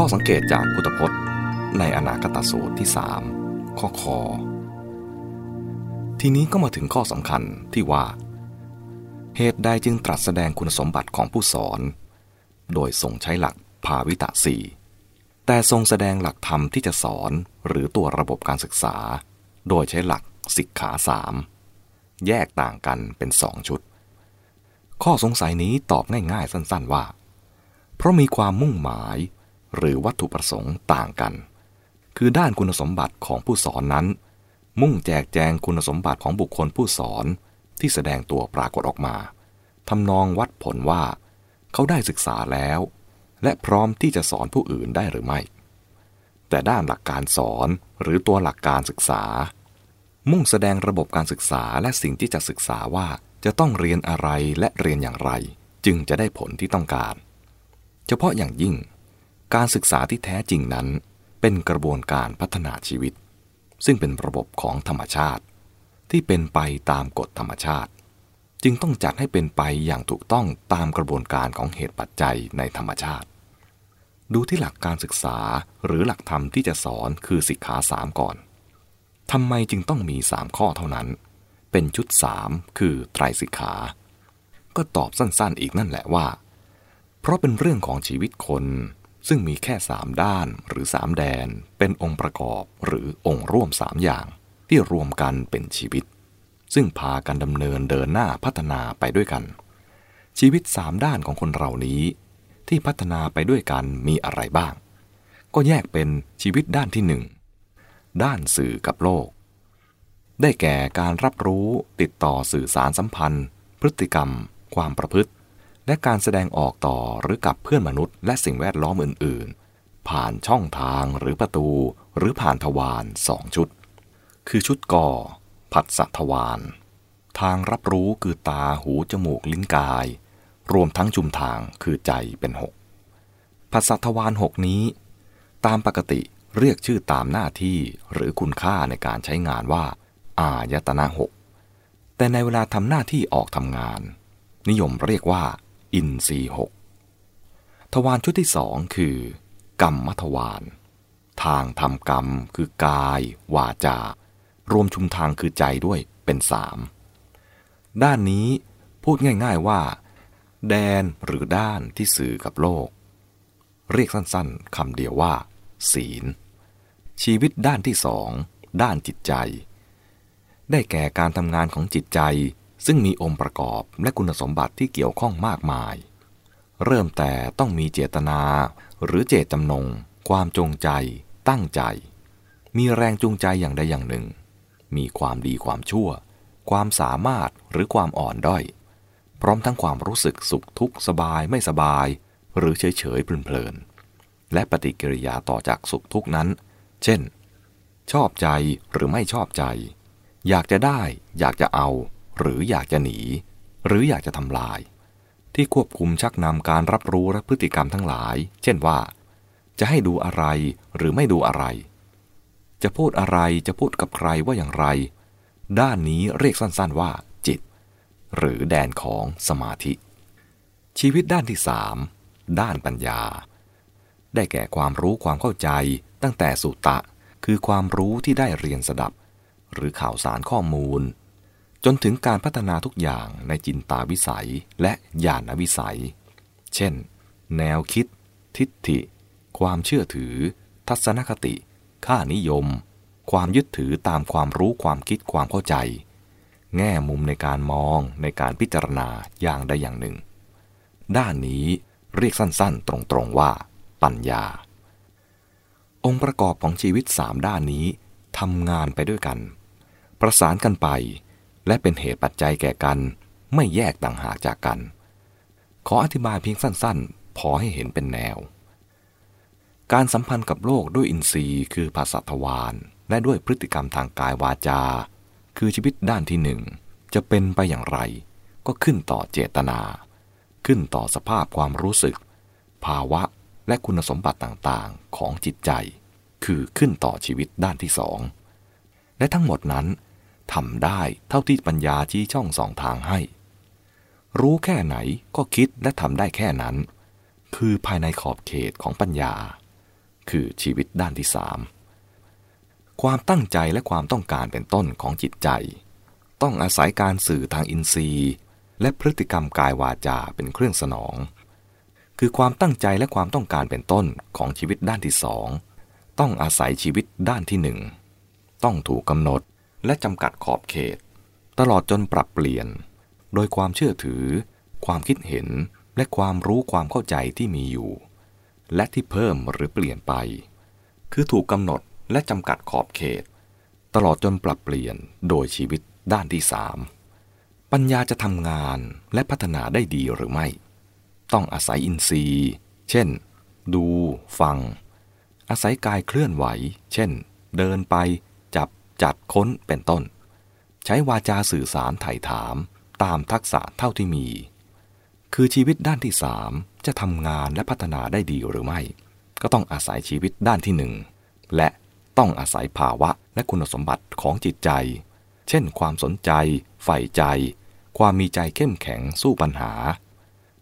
ข้อสังเกตจากพุทธพจน์ ในอนาคตสูตรที่สามข้อคอ ทีนี้ก็มาถึงข้อสำคัญที่ว่า เหตุใดจึงตรัสแสดงคุณสมบัติของผู้สอน โดยทรงใช้หลักภาวิตะสีแต่ทรงแสดงหลักธรรมที่จะสอนหรือตัวระบบการศึกษา โดยใช้หลักสิกขาสามแยกต่างกันเป็นสองชุด ข้อสงสัยนี้ตอบง่ายๆสั้นๆว่า เพราะมีความมุ่งหมาย หรือวัตถุประสงค์ต่างกัน คือด้านคุณสมบัติของผู้สอนนั้น มุ่งแจกแจงคุณสมบัติของบุคคลผู้สอนที่แสดงตัวปรากฏออกมาทำนองวัดผลว่า เขาได้ศึกษาแล้ว และพร้อมที่จะสอนผู้อื่นได้หรือไม่ แต่ด้านหลักการสอนหรือตัวหลักการศึกษา มุ่งแสดงระบบการศึกษาและสิ่งที่จะศึกษาว่าจะต้องเรียนอะไรและเรียนอย่างไร จึงจะได้ผลที่ต้องการ เฉพาะอย่างยิ่ง การศึกษาที่แท้จริงนั้น เป็นกระบวนการพัฒนาชีวิต ซึ่งเป็นระบบของธรรมชาติ ที่เป็นไปตามกฎธรรมชาติ จึงต้องจัดให้เป็นไปอย่างถูกต้องตามกระบวนการของเหตุปัจจัยในธรรมชาติ ดูที่หลักการศึกษาหรือหลักธรรมที่จะสอนคือสิกขาสามก่อนทำไมจึงต้องมีสามข้อเท่านั้น เป็นชุดสามคือไตรสิกขา ก็ตอบสั้นๆอีกนั่นแหละว่า เพราะเป็นเรื่องของชีวิตคน ซึ่งมีแค่สามด้านหรือสามแดน เป็นองค์ประกอบหรือองค์ร่วมสามอย่าง ที่รวมกันเป็นชีวิต ซึ่งพากันดำเนินเดินหน้าพัฒนาไปด้วยกัน ชีวิตสามด้านของคนเรานี้ ที่พัฒนาไปด้วยกันมีอะไรบ้าง ก็แยกเป็นชีวิตด้านที่หนึ่งด้านสื่อกับโลก ได้แก่การรับรู้ติดต่อสื่อสารสัมพันธ์ พฤติกรรม ความประพฤติ และการแสดงออกต่อหรือกับเพื่อนมนุษย์และสิ่งแวดล้อมอื่น ๆ ผ่านช่องทางหรือประตู หรือผ่านทวารสองชุด คือชุดก่อผัสสะทวารทางรับรู้คือตาหูจมูกลิ้นกาย รวมทั้งจุมทางคือใจเป็นหกผัสสะทวารหกนี้ ตามปกติเรียกชื่อตามหน้าที่หรือคุณค่าในการใช้งานว่า อายตนะหกแต่ในเวลาทำหน้าที่ออกทำงาน นิยมเรียกว่า อินทรีหกทวารชุดที่สองคือ กรรมทวารทางทำกรรมคือกาย วาจา รวมชุมทางคือใจด้วยเป็นสามด้านนี้พูดง่ายๆว่า แดนหรือด้านที่สื่อกับโลก เรียกสั้นๆคำเดียวว่า ศีล ชีวิตด้านที่สอง ด้านจิตใจ ได้แก่การทำงานของจิตใจ ซึ่งมีองค์ประกอบและคุณสมบัติที่เกี่ยวข้องมากมาย เริ่มแต่ต้องมีเจตนา หรือเจตจำนง ความจงใจ ตั้งใจ มีแรงจูงใจอย่างใดอย่างหนึ่ง มีความดีความชั่ว ความสามารถหรือความอ่อนด้อย พร้อมทั้งความรู้สึกสุขทุกข์สบายไม่สบาย หรือเฉยเฉยเพลินๆและปฏิกิริยาต่อจากสุขทุกข์นั้น เช่น ชอบใจหรือไม่ชอบใจ อยากจะได้ อยากจะเอา หรืออยากจะหนี หรืออยากจะทำลาย ที่ควบคุมชักนำการรับรู้และพฤติกรรมทั้งหลาย เช่นว่า จะให้ดูอะไรหรือไม่ดูอะไร จะพูดอะไรจะพูดกับใครว่าอย่างไร ด้านนี้เรียกสั้นๆว่า จิต หรือแดนของสมาธิ ชีวิตด้านที่สามด้านปัญญา ได้แก่ความรู้ความเข้าใจตั้งแต่สุตะ คือความรู้ที่ได้เรียนสดับ หรือข่าวสารข้อมูล จนถึงการพัฒนาทุกอย่างในจินตาวิสัยและญาณวิสัย เช่น แนวคิด ทิฏฐิ ความเชื่อถือ ทัศนคติ ค่านิยม ความยึดถือตามความรู้ความคิดความเข้าใจ แง่มุมในการมองในการพิจารณาอย่างใดอย่างหนึ่ง ด้านนี้เรียกสั้นๆ ตรงๆว่า ปัญญา องค์ประกอบของชีวิตสามด้านนี้ทำงานไปด้วยกัน ประสานกันไป และเป็นเหตุปัจจัยแก่กัน ไม่แยกต่างหากจากกัน ขออธิบายเพียงสั้นๆ พอให้เห็นเป็นแนว การสัมพันธ์กับโลกด้วยอินทรีย์ คือภาษาทวารและด้วยพฤติกรรมทางกายวาจา คือชีวิตด้านที่หนึ่งจะเป็นไปอย่างไร ก็ขึ้นต่อเจตนา ขึ้นต่อสภาพความรู้สึก ภาวะและคุณสมบัติต่างๆ ของจิตใจ คือขึ้นต่อชีวิตด้านที่สอง และทั้งหมดนั้น ทำได้เท่าที่ปัญญาชี้ช่องสองทางให้ รู้แค่ไหนก็คิดและทำได้แค่นั้น คือภายในขอบเขตของปัญญา คือชีวิตด้านที่สามความตั้งใจและความต้องการเป็นต้นของจิตใจ ต้องอาศัยการสื่อทางอินทรีย์ และพฤติกรรมกายวาจาเป็นเครื่องสนอง คือความตั้งใจและความต้องการเป็นต้นของชีวิตด้านที่สองต้องอาศัยชีวิตด้านที่หนึ่งต้องถูกกำหนด และจำกัดขอบเขต ตลอดจนปรับเปลี่ยน โดยความเชื่อถือ ความคิดเห็นและความรู้ความเข้าใจที่มีอยู่ และที่เพิ่มหรือเปลี่ยนไป คือถูกกำหนดและจำกัดขอบเขต ตลอดจนปรับเปลี่ยนโดยชีวิตด้านที่สามปัญญาจะทำงานและพัฒนาได้ดีหรือไม่ ต้องอาศัยอินทรีย์ เช่น ดู ฟัง อาศัยกายเคลื่อนไหว เช่น เดินไป จับจัดค้นเป็นต้น ใช้วาจาสื่อสารไถ่ถามตามทักษะเท่าที่มี คือชีวิตด้านที่สามจะทำงานและพัฒนาได้ดีหรือไม่ ก็ต้องอาศัยชีวิตด้านที่หนึ่งและต้องอาศัยภาวะและคุณสมบัติของจิตใจ เช่น ความสนใจ ใฝ่ใจ ความมีใจเข้มแข็งสู้ปัญหา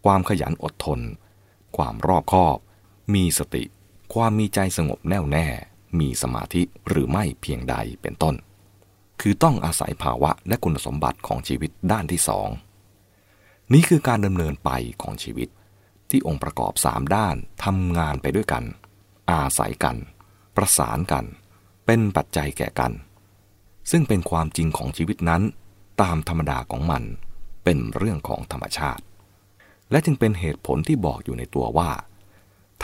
ความขยันอดทน ความรอบคอบ มีสติ ความมีใจสงบแน่วแน่ มีสมาธิหรือไม่เพียงใดเป็นต้น คือต้องอาศัยภาวะและคุณสมบัติของชีวิตด้านที่สองนี้คือการดำเนินไปของชีวิต ที่องค์ประกอบสามด้านทำงานไปด้วยกัน อาศัยกัน ประสานกัน เป็นปัจจัยแก่กัน ซึ่งเป็นความจริงของชีวิตนั้น ตามธรรมดาของมัน เป็นเรื่องของธรรมชาติ และจึงเป็นเหตุผลที่บอกอยู่ในตัวว่า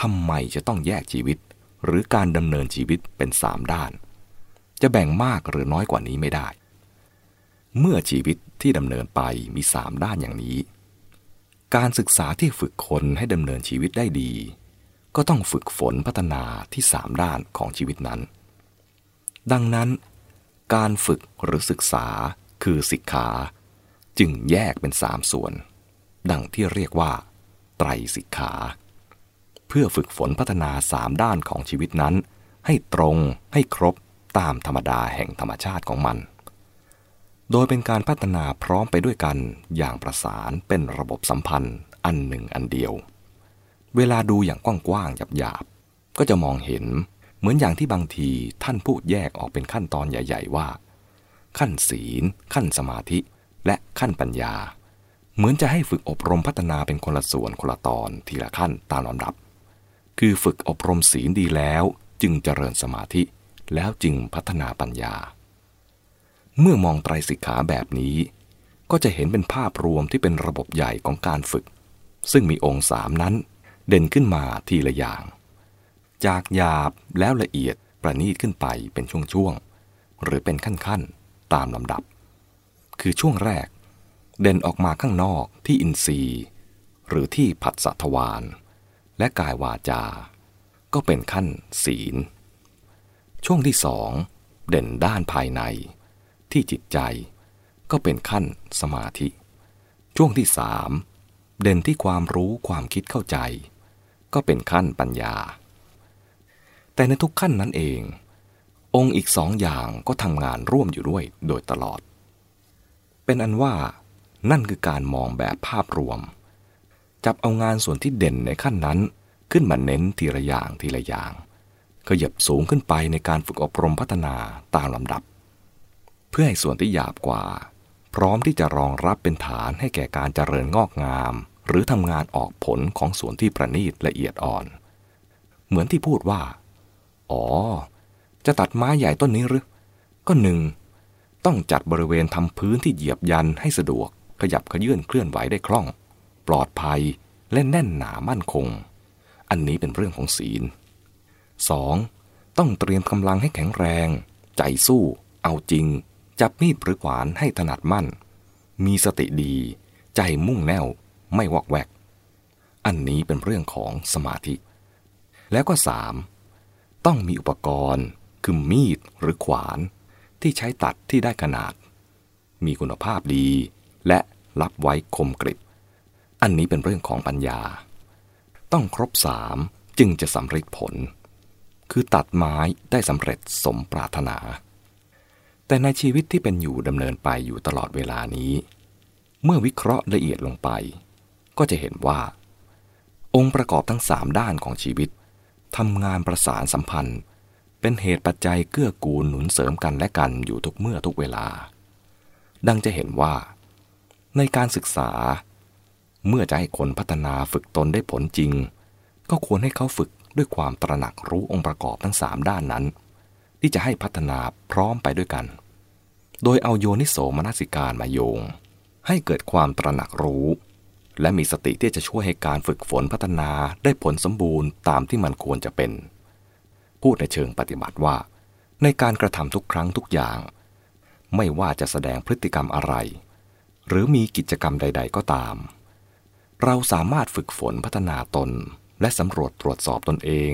ทำไมจะต้องแยกชีวิต หรือการดำเนินชีวิตเป็นสามด้าน จะแบ่งมากหรือน้อยกว่านี้ไม่ได้ เมื่อชีวิตที่ดำเนินไปมีสามด้านอย่างนี้ การศึกษาที่ฝึกคนให้ดำเนินชีวิตได้ดี ก็ต้องฝึกฝนพัฒนาที่สามด้านของชีวิตนั้น ดังนั้น การฝึกหรือศึกษาคือสิกขาจึงแยกเป็นสามส่วน ดังที่เรียกว่า ไตรสิกขา เพื่อฝึกฝนพัฒนาสามด้านของชีวิตนั้น ให้ตรงให้ครบตามธรรมดาแห่งธรรมชาติของมัน โดยเป็นการพัฒนาพร้อมไปด้วยกันอย่างประสานเป็นระบบสัมพันธ์อันหนึ่งอันเดียว เวลาดูอย่างกว้างๆหยาบๆ ก็จะมองเห็นเหมือนอย่างที่บางทีท่านพูดแยกออกเป็นขั้นตอนใหญ่ ๆ ว่า ขั้นศีล ขั้นสมาธิ และขั้นปัญญา เหมือนจะให้ฝึกอบรมพัฒนาเป็นคนละส่วนคนละตอนทีละขั้นตามลำดับ คือฝึกอบรมศีลดีแล้ว จึงเจริญสมาธิ แล้วจึงพัฒนาปัญญา เมื่อมองไตรสิกขาแบบนี้ ก็จะเห็นเป็นภาพรวมที่เป็นระบบใหญ่ของการฝึก ซึ่งมีองค์สามนั้น เด่นขึ้นมาทีละอย่าง จากหยาบแล้วละเอียดประณีตขึ้นไปเป็นช่วงๆหรือเป็นขั้นๆตามลำดับ คือช่วงแรก เด่นออกมาข้างนอกที่อินทรีย์ หรือที่ผัสสะทวาร และกายวาจา ก็เป็นขั้นศีล ช่วงที่สองเด่นด้านภายใน ที่จิตใจ ก็เป็นขั้นสมาธิ ช่วงที่สามเด่นที่ความรู้ความคิดเข้าใจ ก็เป็นขั้นปัญญา แต่ในทุกขั้นนั้นเอง องค์อีกสองอย่างก็ทำงานร่วมอยู่ด้วยโดยตลอด เป็นอันว่านั่นคือการมองแบบภาพรวม จับเอางานส่วนที่เด่นในขั้นนั้น ขึ้นมาเน้นทีละอย่างทีละอย่างขยับสูงขึ้นไปในการฝึกอบรมพัฒนาตามลำดับ เพื่อให้ส่วนที่หยาบกว่า พร้อมที่จะรองรับเป็นฐานให้แก่การเจริญงอกงาม หรือทำงานออกผลของส่วนที่ประณีตละเอียดอ่อน เหมือนที่พูดว่า อ๋อ จะตัดไม้ใหญ่ต้นนี้หรือ ก็หนึ่ง ต้องจัดบริเวณทำพื้นที่เหยียบยันให้สะดวก ขยับขยื่นเคลื่อนไหวได้คล่อง ปลอดภัย และแน่นหนามั่นคง อันนี้เป็นเรื่องของศีล 2. ต้องเตรียมกำลังให้แข็งแรง ใจสู้ เอาจริง จับมีดหรือขวานให้ถนัดมั่น มีสติดี ใจมุ่งแน่ว ไม่วอกแวก อันนี้เป็นเรื่องของสมาธิ แล้วก็สามต้องมีอุปกรณ์คือมีดหรือขวานที่ใช้ตัดที่ได้ขนาด มีคุณภาพดีและรับไว้คมกริบ อันนี้เป็นเรื่องของปัญญา ต้องครบสามจึงจะสำเร็จผล คือตัดไม้ได้สำเร็จสมปรารถนา แต่ในชีวิตที่เป็นอยู่ดำเนินไปอยู่ตลอดเวลานี้ เมื่อวิเคราะห์ละเอียดลงไป ก็จะเห็นว่า องค์ประกอบทั้งสามด้านของชีวิตทำงานประสานสัมพันธ์ เป็นเหตุปัจจัยเกื้อกูลหนุนเสริมกันและกันอยู่ทุกเมื่อทุกเวลา ดังจะเห็นว่า ในการศึกษา เมื่อจะให้คนพัฒนาฝึกตนได้ผลจริง ก็ควรให้เขาฝึกด้วยความตระหนักรู้องค์ประกอบทั้งสามด้านนั้น ที่จะให้พัฒนาพร้อมไปด้วยกัน โดยเอาโยนิโสมนสิการมาโยง ให้เกิดความตระหนักรู้ และมีสติที่จะช่วยให้การฝึกฝนพัฒนาได้ผลสมบูรณ์ตามที่มันควรจะเป็น พูดในเชิงปฏิบัติว่า ในการกระทำทุกครั้งทุกอย่าง ไม่ว่าจะแสดงพฤติกรรมอะไร หรือมีกิจกรรมใด ๆ ก็ตาม เราสามารถฝึกฝนพัฒนาตน และสำรวจตรวจสอบตนเอง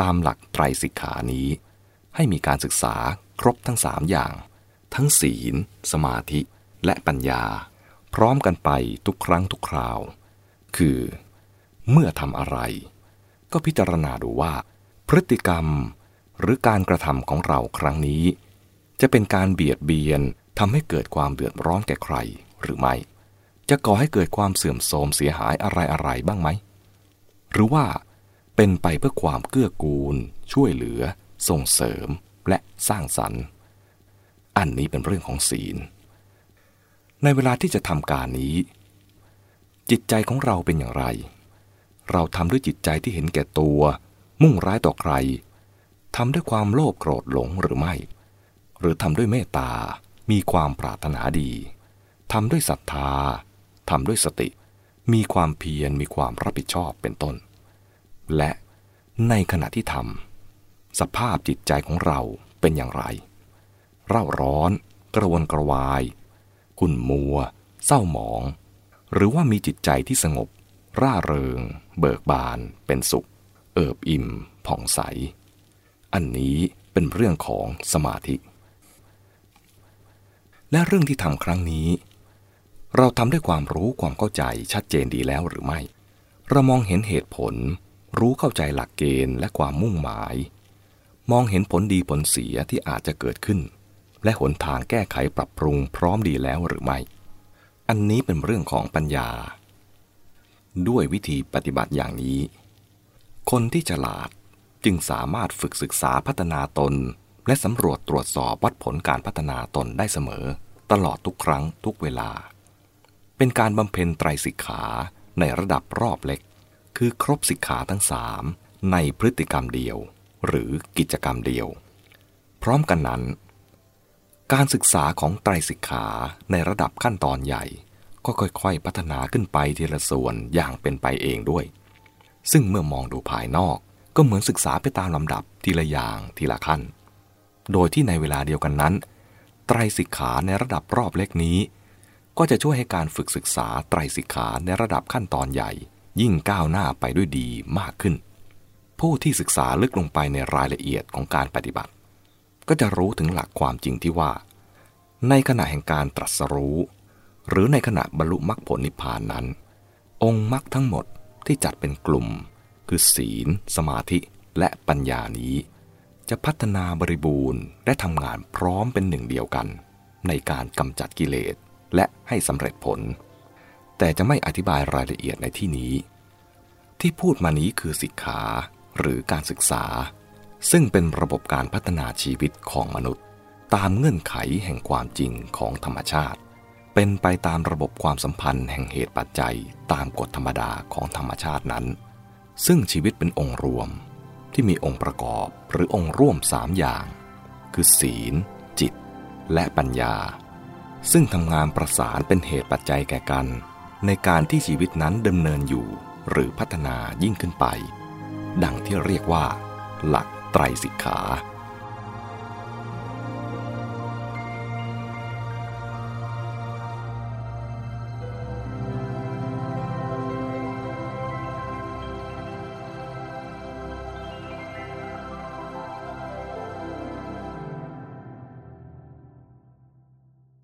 ตามหลักไตรสิกขานี้ ให้มีการศึกษาครบทั้งสามอย่าง ทั้งศีล สมาธิ และปัญญา พร้อมกันไปทุกครั้งทุกคราว คือ เมื่อทำอะไร ก็พิจารณาดูว่า พฤติกรรมหรือการกระทำของเราครั้งนี้ จะเป็นการเบียดเบียนทำให้เกิดความเดือดร้อนแก่ใครหรือไม่ จะก่อให้เกิดความเสื่อมโทรมเสียหายอะไรๆบ้างไหม หรือว่าเป็นไปเพื่อความเกื้อกูล ช่วยเหลือ ส่งเสริมและสร้างสรรค์ อันนี้เป็นเรื่องของศีล ในเวลาที่จะทำการนี้ จิตใจของเราเป็นอย่างไร เราทำด้วยจิตใจที่เห็นแก่ตัว มุ่งร้ายต่อใครทำด้วยความโลภโกรธหลงหรือไม่ หรือทำด้วยเมตตา มีความปรารถนาดีทำด้วยศรัทธา ทำด้วยสติ มีความเพียรมีความรับผิดชอบเป็นต้น และในขณะที่ทำสภาพจิตใจของเราเป็นอย่างไร เร่าร้อน กระวนกระวาย ขุ่นมัว เศร้าหมอง หรือว่ามีจิตใจที่สงบ ร่าเริง เบิกบาน เป็นสุข เอิบอิ่ม ผ่องใส อันนี้เป็นเรื่องของสมาธิ และเรื่องที่ทำครั้งนี้ เราทำด้วยความรู้ความเข้าใจชัดเจนดีแล้วหรือไม่ เรามองเห็นเหตุผล รู้เข้าใจหลักเกณฑ์และความมุ่งหมาย มองเห็นผลดีผลเสียที่อาจจะเกิดขึ้น และหนทางแก้ไขปรับปรุงพร้อมดีแล้วหรือไม่ อันนี้เป็นเรื่องของปัญญา ด้วยวิธีปฏิบัติอย่างนี้ คนที่ฉลาดจึงสามารถฝึกศึกษาพัฒนาตน และสำรวจตรวจสอบวัดผลการพัฒนาตนได้เสมอ ตลอดทุกครั้งทุกเวลา เป็นการบำเพ็ญไตรสิกขาในระดับรอบเล็ก คือครบสิกขาทั้งสามในพฤติกรรมเดียว หรือกิจกรรมเดียว พร้อมกันนั้น การศึกษาของไตรสิกขาในระดับขั้นตอนใหญ่ ก็ค่อยๆ พัฒนาขึ้นไปทีละส่วนอย่างเป็นไปเองด้วย ซึ่งเมื่อมองดูภายนอกก็เหมือนศึกษาไปตามลำดับทีละอย่างทีละขั้น โดยที่ในเวลาเดียวกันนั้น ไตรสิกขาในระดับรอบเล็กนี้ ก็จะช่วยให้การฝึกศึกษาไตรสิกขาในระดับขั้นตอนใหญ่ ยิ่งก้าวหน้าไปด้วยดีมากขึ้น ผู้ที่ศึกษาลึกลงไปในรายละเอียดของการปฏิบัติ ก็จะรู้ถึงหลักความจริงที่ว่า ในขณะแห่งการตรัสรู้ หรือในขณะบรรลุมรรคผลนิพพานนั้น องค์มรรคทั้งหมดที่จัดเป็นกลุ่ม คือศีล สมาธิ และปัญญานี้ จะพัฒนาบริบูรณ์และทำงานพร้อมเป็นหนึ่งเดียวกัน ในการกำจัดกิเลส และให้สำเร็จผล แต่จะไม่อธิบายรายละเอียดในที่นี้ ที่พูดมานี้คือสิกขาหรือการศึกษา ซึ่งเป็นระบบการพัฒนาชีวิตของมนุษย์ ตามเงื่อนไขแห่งความจริงของธรรมชาติ เป็นไปตามระบบความสัมพันธ์แห่งเหตุปัจจัยตามกฎธรรมดาของธรรมชาตินั้น ซึ่งชีวิตเป็นองค์รวมที่มีองค์ประกอบหรือองค์ร่วมสามอย่าง คือศีล จิต และปัญญา ซึ่งทำงานประสานเป็นเหตุปัจจัยแก่กัน ในการที่ชีวิตนั้นดำเนินอยู่หรือพัฒนายิ่งขึ้นไป ดังที่เรียกว่า หลักไตรสิกขา